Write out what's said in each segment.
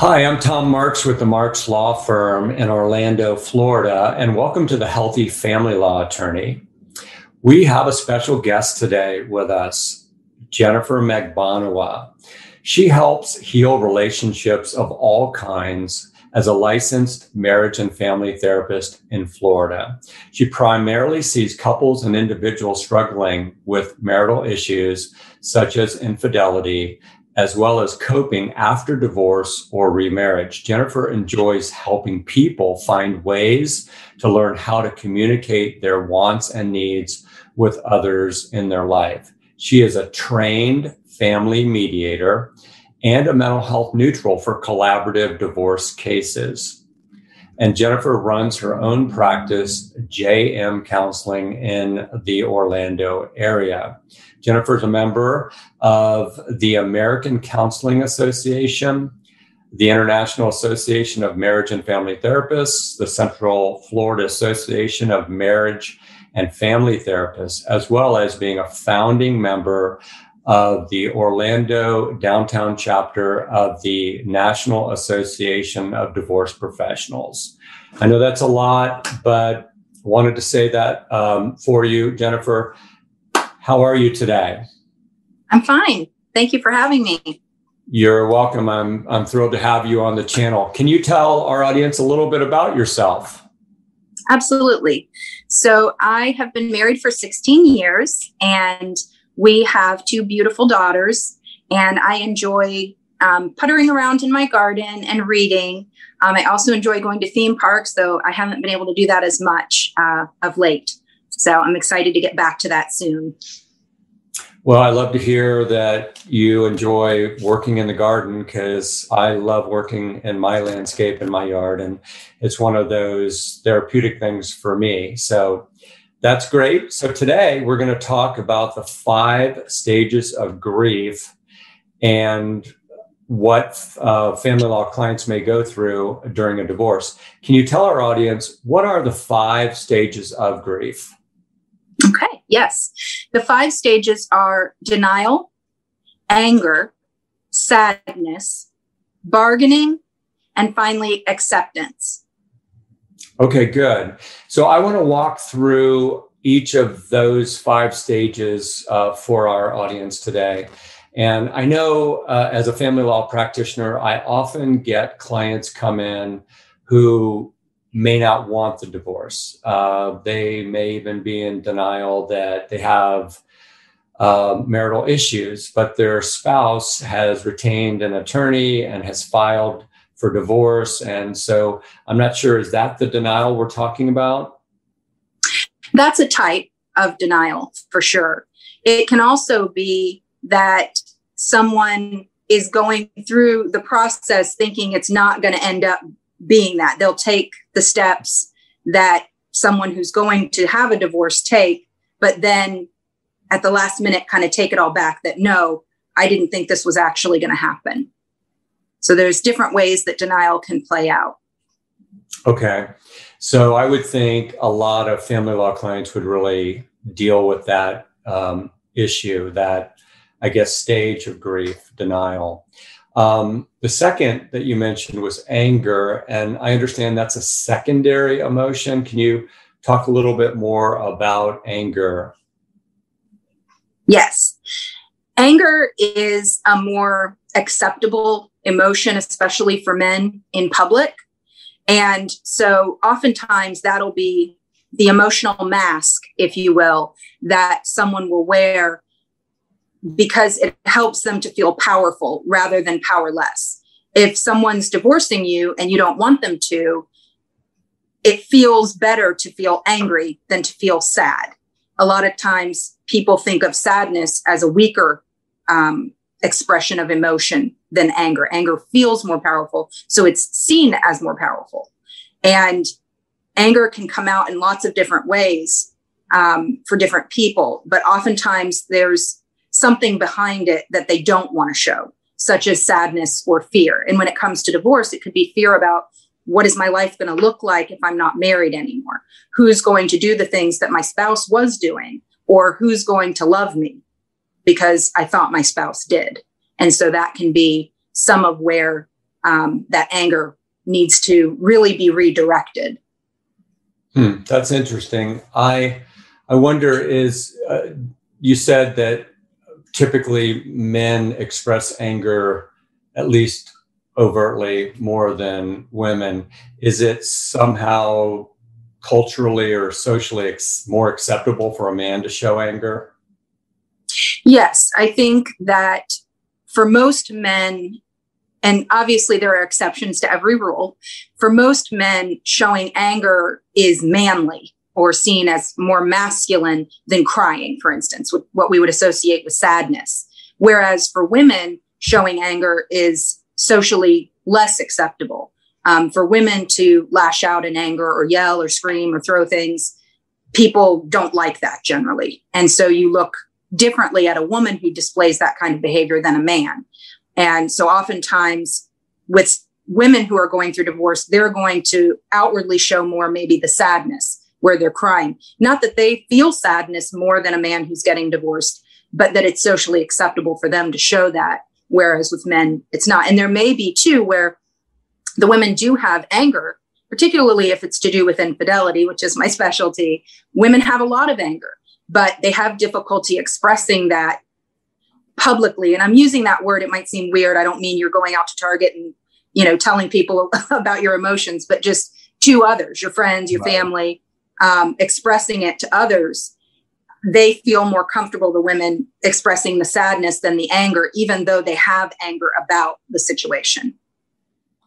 Hi, I'm Tom Marks with the Marks Law Firm in Orlando, Florida, and welcome to the Healthy Family Law Attorney. We have a special guest today with us, Jennifer Magbanua. She helps heal relationships of all kinds as a licensed marriage and family therapist in Florida. She primarily sees couples and individuals struggling with marital issues such as infidelity as well as coping after divorce or remarriage. Jennifer enjoys helping people find ways to learn how to communicate their wants and needs with others in their life. She is a trained family mediator and a mental health neutral for collaborative divorce cases. And Jennifer runs her own practice, JM Counseling, in the Orlando area. Jennifer is a member of the American Counseling Association, the International Association of Marriage and Family Therapists, the Central Florida Association of Marriage and Family Therapists, as well as being a founding member of the Orlando downtown chapter of the National Association of Divorce Professionals. I know that's a lot, but wanted to say that um, for you, Jennifer. How are you today? I'm fine. Thank you for having me. You're welcome. I'm I'm thrilled to have you on the channel. Can you tell our audience a little bit about yourself? Absolutely. So, I have been married for 16 years and we have two beautiful daughters, and I enjoy um, puttering around in my garden and reading. Um, I also enjoy going to theme parks, though I haven't been able to do that as much uh, of late. So I'm excited to get back to that soon. Well, I love to hear that you enjoy working in the garden because I love working in my landscape in my yard, and it's one of those therapeutic things for me. So that's great. So today we're going to talk about the five stages of grief and what uh, family law clients may go through during a divorce. Can you tell our audience what are the five stages of grief? Okay, yes. The five stages are denial, anger, sadness, bargaining, and finally acceptance. Okay, good. So I want to walk through each of those five stages uh, for our audience today. And I know uh, as a family law practitioner, I often get clients come in who may not want the divorce. Uh, they may even be in denial that they have uh, marital issues, but their spouse has retained an attorney and has filed for divorce. And so I'm not sure, is that the denial we're talking about? That's a type of denial for sure. It can also be that someone is going through the process thinking it's not going to end up being that. They'll take the steps that someone who's going to have a divorce take, but then at the last minute kind of take it all back that no, I didn't think this was actually going to happen. So there's different ways that denial can play out. Okay. So I would think a lot of family law clients would really deal with that um, issue, that I guess stage of grief, denial. Um, the second that you mentioned was anger, and I understand that's a secondary emotion. Can you talk a little bit more about anger? Yes. Anger is a more acceptable emotion, especially for men in public. And so oftentimes that'll be the emotional mask, if you will, that someone will wear because it helps them to feel powerful rather than powerless. If someone's divorcing you and you don't want them to, it feels better to feel angry than to feel sad. A lot of times people think of sadness as a weaker um, expression of emotion than anger. Anger feels more powerful, so it's seen as more powerful. And anger can come out in lots of different ways um, for different people, but oftentimes there's something behind it that they don't want to show, such as sadness or fear. And when it comes to divorce, it could be fear about what is my life going to look like if I'm not married anymore? Who's going to do the things that my spouse was doing? Or who's going to love me because I thought my spouse did? And so that can be some of where um, that anger needs to really be redirected. Hmm, that's interesting. I I wonder is uh, you said that typically men express anger at least overtly more than women. Is it somehow culturally or socially ex- more acceptable for a man to show anger? Yes, I think that for most men, and obviously there are exceptions to every rule, for most men, showing anger is manly or seen as more masculine than crying, for instance, what we would associate with sadness. Whereas for women, showing anger is socially less acceptable. Um, for women to lash out in anger or yell or scream or throw things, people don't like that generally. And so you look differently at a woman who displays that kind of behavior than a man. And so oftentimes with women who are going through divorce, they're going to outwardly show more maybe the sadness where they're crying. Not that they feel sadness more than a man who's getting divorced, but that it's socially acceptable for them to show that. Whereas with men, it's not. And there may be too where the women do have anger, particularly if it's to do with infidelity, which is my specialty. Women have a lot of anger but they have difficulty expressing that publicly. And I'm using that word, it might seem weird. I don't mean you're going out to Target and, you know, telling people about your emotions, but just to others, your friends, your right. family, um, expressing it to others. They feel more comfortable, the women expressing the sadness than the anger, even though they have anger about the situation.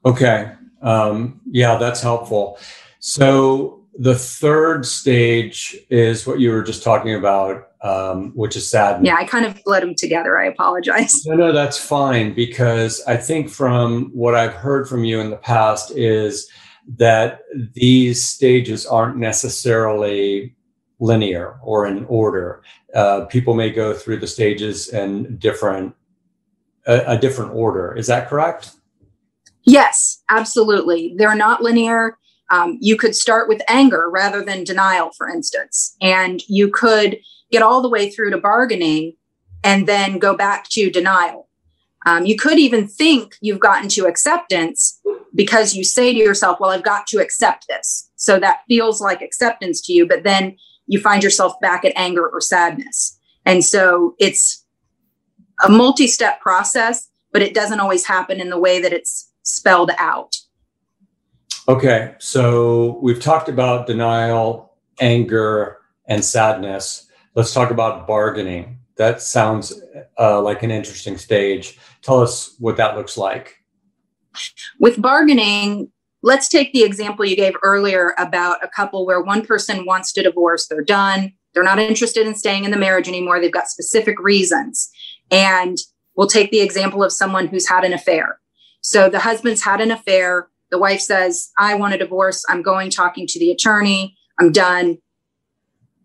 Okay. Um, yeah, that's helpful. So, the third stage is what you were just talking about, um, which is sadness. Yeah, I kind of bled them together. I apologize. No, no, that's fine because I think from what I've heard from you in the past is that these stages aren't necessarily linear or in order. Uh, people may go through the stages in different a, a different order. Is that correct? Yes, absolutely. They're not linear um, you could start with anger rather than denial, for instance, and you could get all the way through to bargaining and then go back to denial. Um, you could even think you've gotten to acceptance because you say to yourself, Well, I've got to accept this. So that feels like acceptance to you, but then you find yourself back at anger or sadness. And so it's a multi step process, but it doesn't always happen in the way that it's spelled out. Okay, so we've talked about denial, anger, and sadness. Let's talk about bargaining. That sounds uh, like an interesting stage. Tell us what that looks like. With bargaining, let's take the example you gave earlier about a couple where one person wants to divorce, they're done, they're not interested in staying in the marriage anymore, they've got specific reasons. And we'll take the example of someone who's had an affair. So the husband's had an affair the wife says, I want a divorce. I'm going talking to the attorney. I'm done.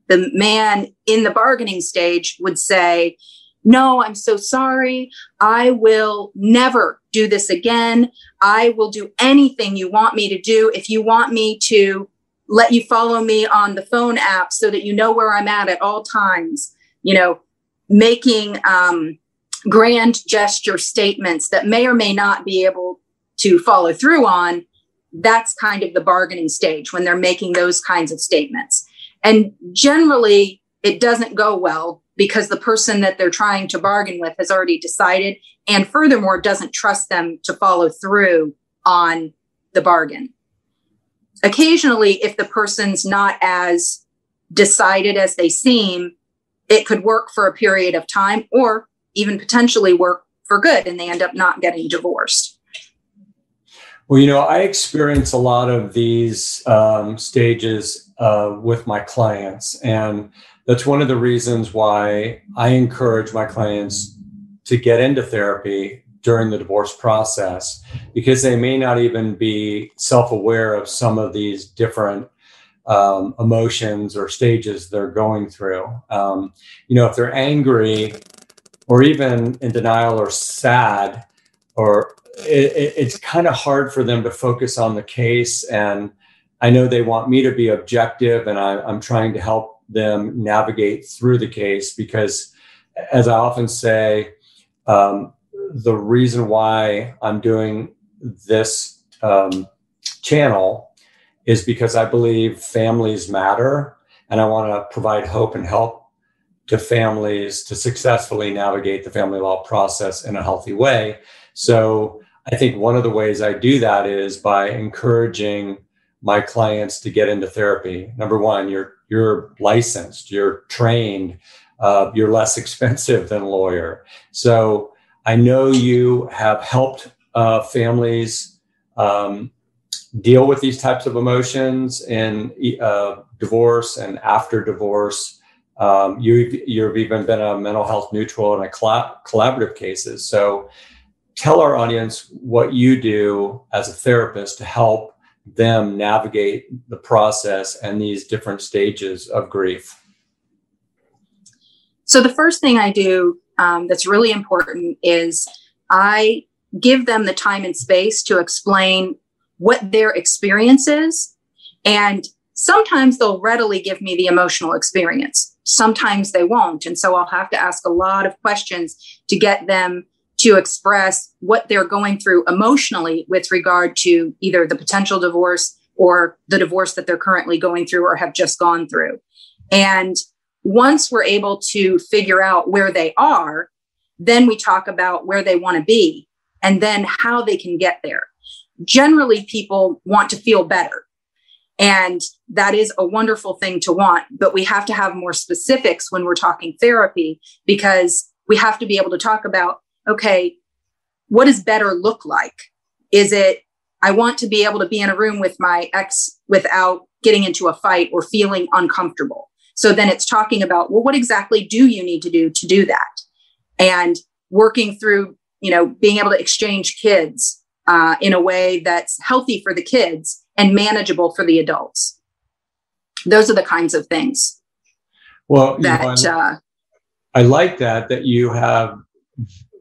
The man in the bargaining stage would say, No, I'm so sorry. I will never do this again. I will do anything you want me to do. If you want me to let you follow me on the phone app so that you know where I'm at at all times, you know, making um, grand gesture statements that may or may not be able to follow through on, that's kind of the bargaining stage when they're making those kinds of statements. And generally, it doesn't go well because the person that they're trying to bargain with has already decided and furthermore doesn't trust them to follow through on the bargain. Occasionally, if the person's not as decided as they seem, it could work for a period of time or even potentially work for good and they end up not getting divorced. Well, you know, I experience a lot of these um, stages uh, with my clients, and that's one of the reasons why I encourage my clients to get into therapy during the divorce process because they may not even be self aware of some of these different um, emotions or stages they're going through. Um, you know, if they're angry or even in denial or sad or it, it's kind of hard for them to focus on the case. And I know they want me to be objective, and I, I'm trying to help them navigate through the case because, as I often say, um, the reason why I'm doing this um, channel is because I believe families matter and I want to provide hope and help to families to successfully navigate the family law process in a healthy way. So I think one of the ways I do that is by encouraging my clients to get into therapy. Number one, you're you're licensed, you're trained, uh, you're less expensive than a lawyer. So I know you have helped uh, families um, deal with these types of emotions in uh, divorce and after divorce. Um, you've, you've even been a mental health neutral in a collaborative cases. So tell our audience what you do as a therapist to help them navigate the process and these different stages of grief. So the first thing I do um, that's really important is I give them the time and space to explain what their experience is. And sometimes they'll readily give me the emotional experience. Sometimes they won't. And so I'll have to ask a lot of questions to get them to express what they're going through emotionally with regard to either the potential divorce or the divorce that they're currently going through or have just gone through. And once we're able to figure out where they are, then we talk about where they want to be and then how they can get there generally people want to feel better. And that is a wonderful thing to want, but we have to have more specifics when we're talking therapy because we have to be able to talk about okay, what does better look like? Is it, I want to be able to be in a room with my ex without getting into a fight or feeling uncomfortable. So then it's talking about, well, what exactly do you need to do to do that? And working through, you know, being able to exchange kids uh, in a way that's healthy for the kids and manageable for the adults. Those are the kinds of things. Well, that you know, uh, I like that that you have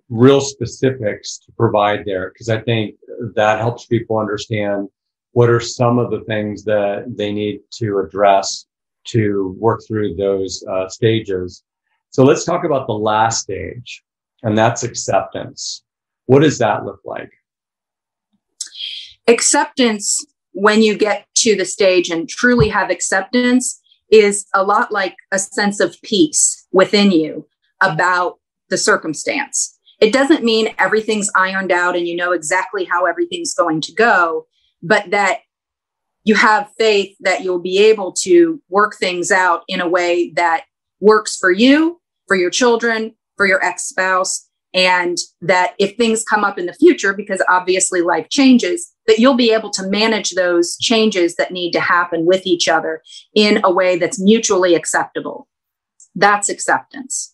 real specifics to provide there because I think that helps people understand what are some of the things that they need to address to work through those uh, stages. So let's talk about the last stage, and that's acceptance. What does that look like? Acceptance when you get to the stage and truly have acceptance is a lot like a sense of peace within you about the circumstance. It doesn't mean everything's ironed out and you know exactly how everything's going to go, but that you have faith that you'll be able to work things out in a way that works for you, for your children, for your ex spouse, and that if things come up in the future, because obviously life changes, that you'll be able to manage those changes that need to happen with each other in a way that's mutually acceptable. That's acceptance.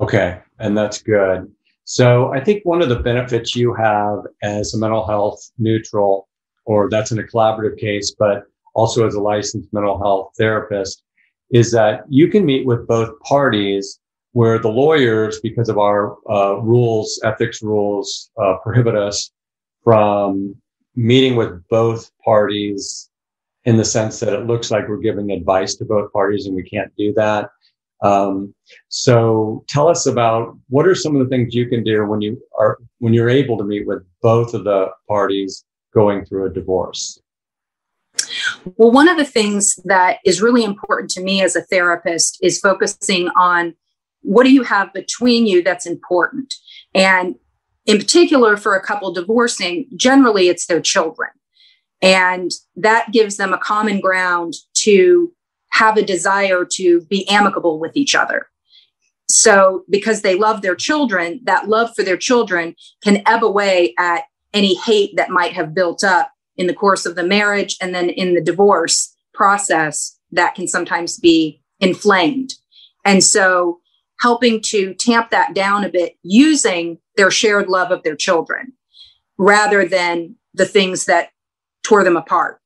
Okay, and that's good. So I think one of the benefits you have as a mental health neutral, or that's in a collaborative case, but also as a licensed mental health therapist, is that you can meet with both parties where the lawyers, because of our uh, rules, ethics rules, uh, prohibit us from meeting with both parties in the sense that it looks like we're giving advice to both parties and we can't do that. Um, so tell us about what are some of the things you can do when you are when you're able to meet with both of the parties going through a divorce. Well, one of the things that is really important to me as a therapist is focusing on what do you have between you that's important. And in particular for a couple divorcing, generally it's their children. And that gives them a common ground to have a desire to be amicable with each other. So, because they love their children, that love for their children can ebb away at any hate that might have built up in the course of the marriage and then in the divorce process that can sometimes be inflamed. And so, helping to tamp that down a bit using their shared love of their children rather than the things that tore them apart.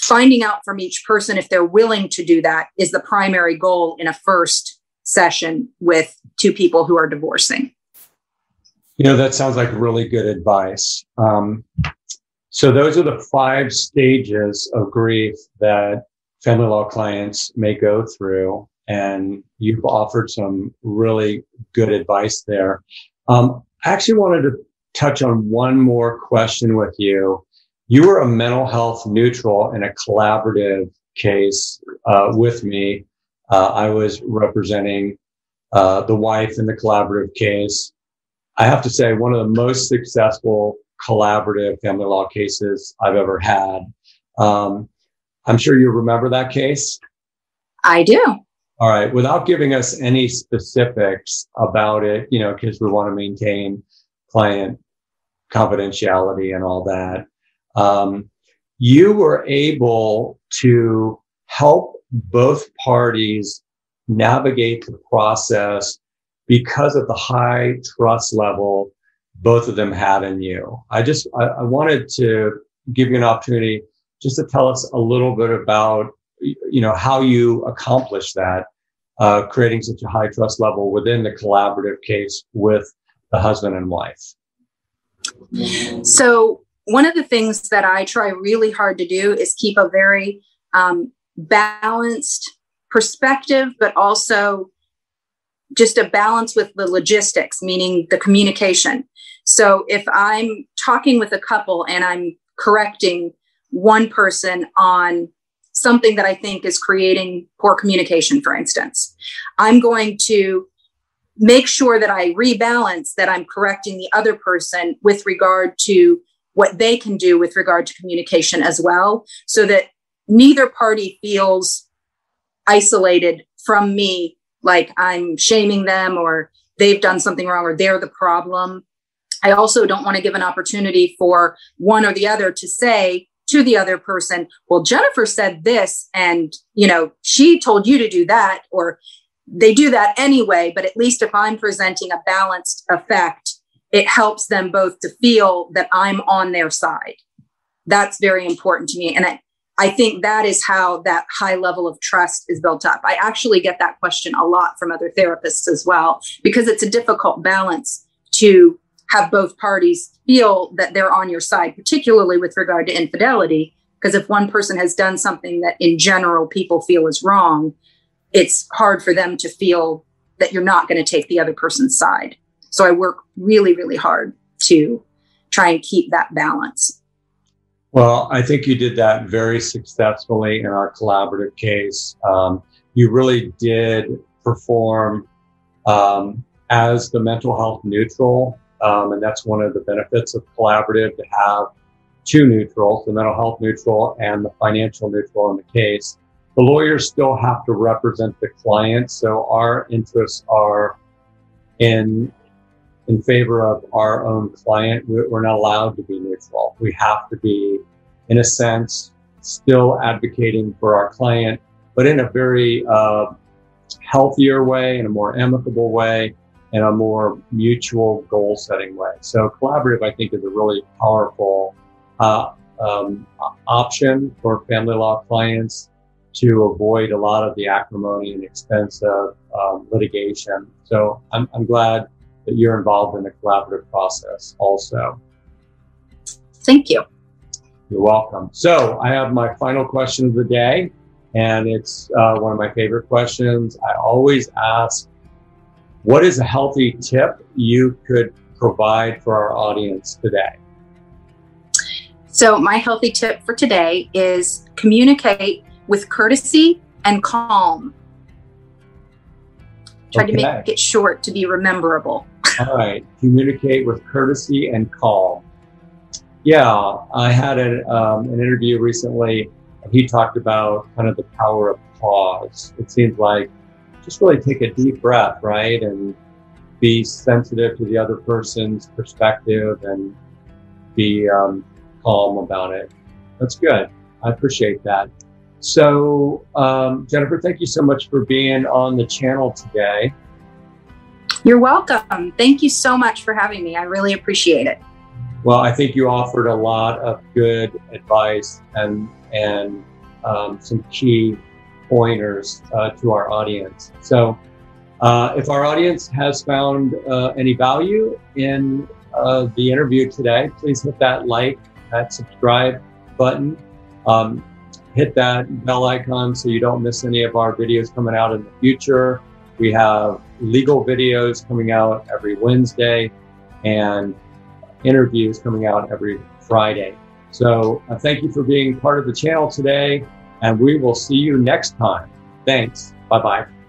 Finding out from each person if they're willing to do that is the primary goal in a first session with two people who are divorcing. You know, that sounds like really good advice. Um, so, those are the five stages of grief that family law clients may go through and you've offered some really good advice there. Um, I actually wanted to touch on one more question with you. You were a mental health neutral in a collaborative case uh, with me. Uh, I was representing uh, the wife in the collaborative case. I have to say, one of the most successful collaborative family law cases I've ever had. Um, I'm sure you remember that case. I do. All right. Without giving us any specifics about it, you know, because we want to maintain client confidentiality and all that, um, you were able to help both parties navigate the process because of the high trust level both of them had in you. I just I, I wanted to give you an opportunity just to tell us a little bit about you know how you accomplish that, uh, creating such a high trust level within the collaborative case with the husband and wife. So one of the things that I try really hard to do is keep a very um, balanced perspective, but also just a balance with the logistics, meaning the communication. So if I'm talking with a couple and I'm correcting one person on something that I think is creating poor communication, for instance, I'm going to make sure that I rebalance that I'm correcting the other person with regard to what they can do with regard to communication as well, so that neither party feels isolated from me, like I'm shaming them or they've done something wrong or they're the problem. I also don't want to give an opportunity for one or the other to say to the other person, well, Jennifer said this and, you know, she told you to do that, or they do that anyway. But at least if I'm presenting a balanced effect, it helps them both to feel that I'm on their side. That's very important to me. And I, I think that is how that high level of trust is built up. I actually get that question a lot from other therapists as well, because it's a difficult balance to have both parties feel that they're on your side, particularly with regard to infidelity. Because if one person has done something that in general people feel is wrong, it's hard for them to feel that you're not going to take the other person's side. So I work really, really hard to try and keep that balance. Well, I think you did that very successfully in our collaborative case. Um, you really did perform um, as the mental health neutral um, and that's one of the benefits of collaborative to have two neutrals, the mental health neutral and the financial neutral in the case. The lawyers still have to represent the client, so our interests are in in favor of our own client. We're not allowed to be neutral. We have to be, in a sense, still advocating for our client, but in a very uh, healthier way, in a more amicable way, in a more mutual goal setting way. So collaborative, I think, is a really powerful uh, um, option for family law clients to avoid a lot of the acrimony and expensive um, litigation. So I'm, I'm glad that you're involved in the collaborative process also. Thank you. You're welcome. So I have my final question of the day, and it's uh, one of my favorite questions. I always ask what is a healthy tip you could provide for our audience today? So, my healthy tip for today is communicate with courtesy and calm. Try okay. to make it short to be rememberable. All right. Communicate with courtesy and calm. Yeah, I had a, um, an interview recently. He talked about kind of the power of pause. It seems like just really take a deep breath, right? And be sensitive to the other person's perspective and be um, calm about it. That's good. I appreciate that. So, um, Jennifer, thank you so much for being on the channel today. You're welcome. Thank you so much for having me. I really appreciate it. Well, I think you offered a lot of good advice and and um, some key pointers uh, to our audience. So, uh, if our audience has found uh, any value in uh, the interview today, please hit that like, that subscribe button. Um, hit that bell icon so you don't miss any of our videos coming out in the future. We have legal videos coming out every Wednesday and interviews coming out every Friday. So uh, thank you for being part of the channel today, and we will see you next time. Thanks. Bye bye.